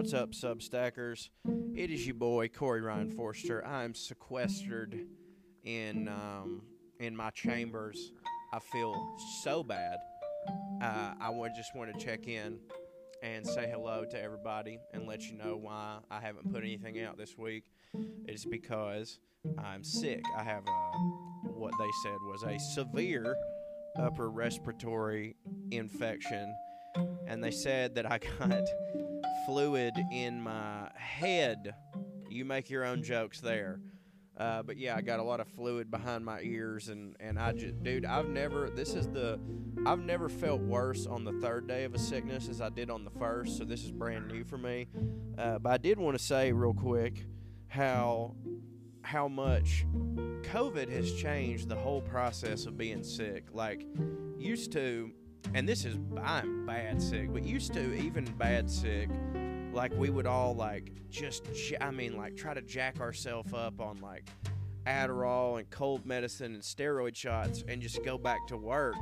What's up, Substackers? It is your boy Corey Ryan Forrester. I'm sequestered in um, in my chambers. I feel so bad. Uh, I would just want to check in and say hello to everybody and let you know why I haven't put anything out this week. It's because I'm sick. I have a, what they said was a severe upper respiratory infection, and they said that I got fluid in my head. You make your own jokes there. Uh, but yeah, I got a lot of fluid behind my ears, and and I just, dude, I've never. This is the, I've never felt worse on the third day of a sickness as I did on the first. So this is brand new for me. Uh, but I did want to say real quick how how much COVID has changed the whole process of being sick. Like used to, and this is I'm bad sick, but used to even bad sick like we would all like just i mean like try to jack ourselves up on like adderall and cold medicine and steroid shots and just go back to work.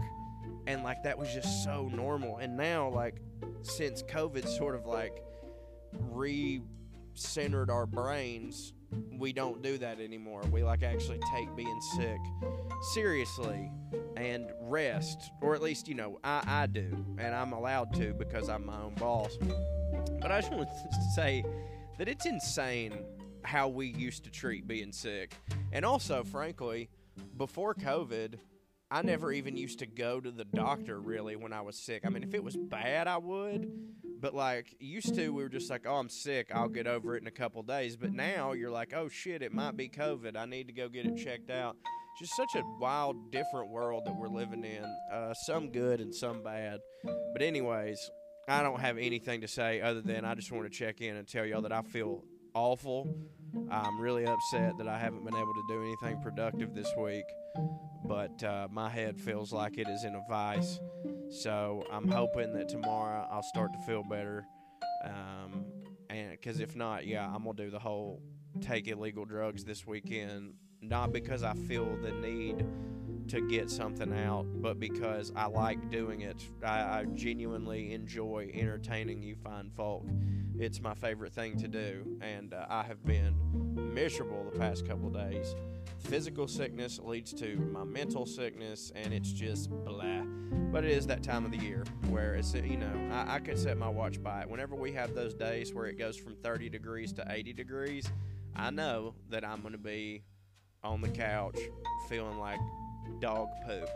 And like that was just so normal. And now like since covid sort of like re-centered our brains we don't do that anymore we like actually take being sick seriously and rest or at least you know i, I do and i'm allowed to because i'm my own boss but I just want to say that it's insane how we used to treat being sick. And also, frankly, before COVID, I never even used to go to the doctor really when I was sick. I mean, if it was bad, I would. But like used to, we were just like, "Oh, I'm sick. I'll get over it in a couple days." But now you're like, "Oh shit, it might be COVID. I need to go get it checked out." Just such a wild, different world that we're living in. Uh, some good and some bad. But anyways, I don't have anything to say other than I just want to check in and tell y'all that I feel awful. I'm really upset that I haven't been able to do anything productive this week, but uh, my head feels like it is in a vice. So I'm hoping that tomorrow I'll start to feel better. Um, and because if not, yeah, I'm gonna do the whole take illegal drugs this weekend. Not because I feel the need to get something out, but because I like doing it. I, I, genuinely enjoy entertaining you fine folk. It's my favorite thing to do, and uh, I have been miserable the past couple days. Physical sickness leads to my mental sickness, and it's just blah. But it is that time of the year where it's, you know, I, I could set my watch by it. Whenever we have those days where it goes from 30 degrees to 80 degrees, I know that I'm going to be on the couch feeling like dog poop.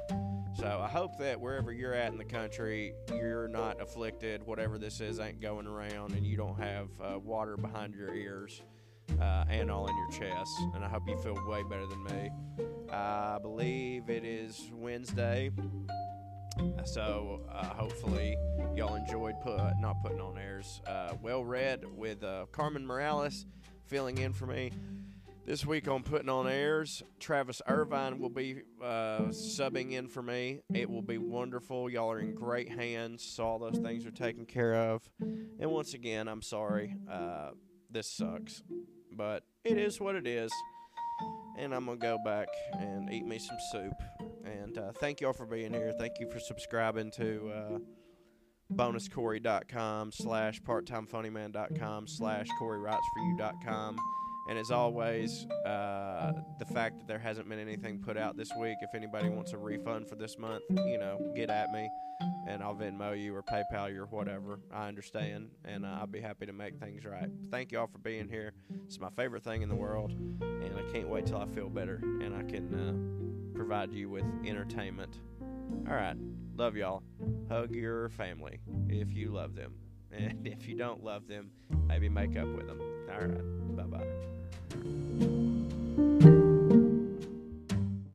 So I hope that wherever you're at in the country, you're not afflicted. Whatever this is ain't going around, and you don't have uh, water behind your ears uh, and all in your chest. And I hope you feel way better than me. I believe it is Wednesday. So uh, hopefully y'all enjoyed put, not putting on airs. Uh, Well Red with uh, Carmen Morales filling in for me. This week on Putting on Airs, Travis Irvine will be uh, subbing in for me. It will be wonderful. Y'all are in great hands, so all those things are taken care of. And once again, I'm sorry. Uh, this sucks. But it is what it is. And I'm going to go back and eat me some soup. And uh, thank y'all for being here. Thank you for subscribing to uh, bonuscorey.com slash parttimefunnyman.com slash coreyWritesForYou.com. And as always, uh, the fact that there hasn't been anything put out this week, if anybody wants a refund for this month, you know, get at me and I'll Venmo you or PayPal you or whatever. I understand and uh, I'll be happy to make things right. Thank you all for being here. It's my favorite thing in the world and I can't wait till I feel better and I can uh, provide you with entertainment. All right. Love y'all. Hug your family if you love them. And if you don't love them, maybe make up with them. All right. Bye bye.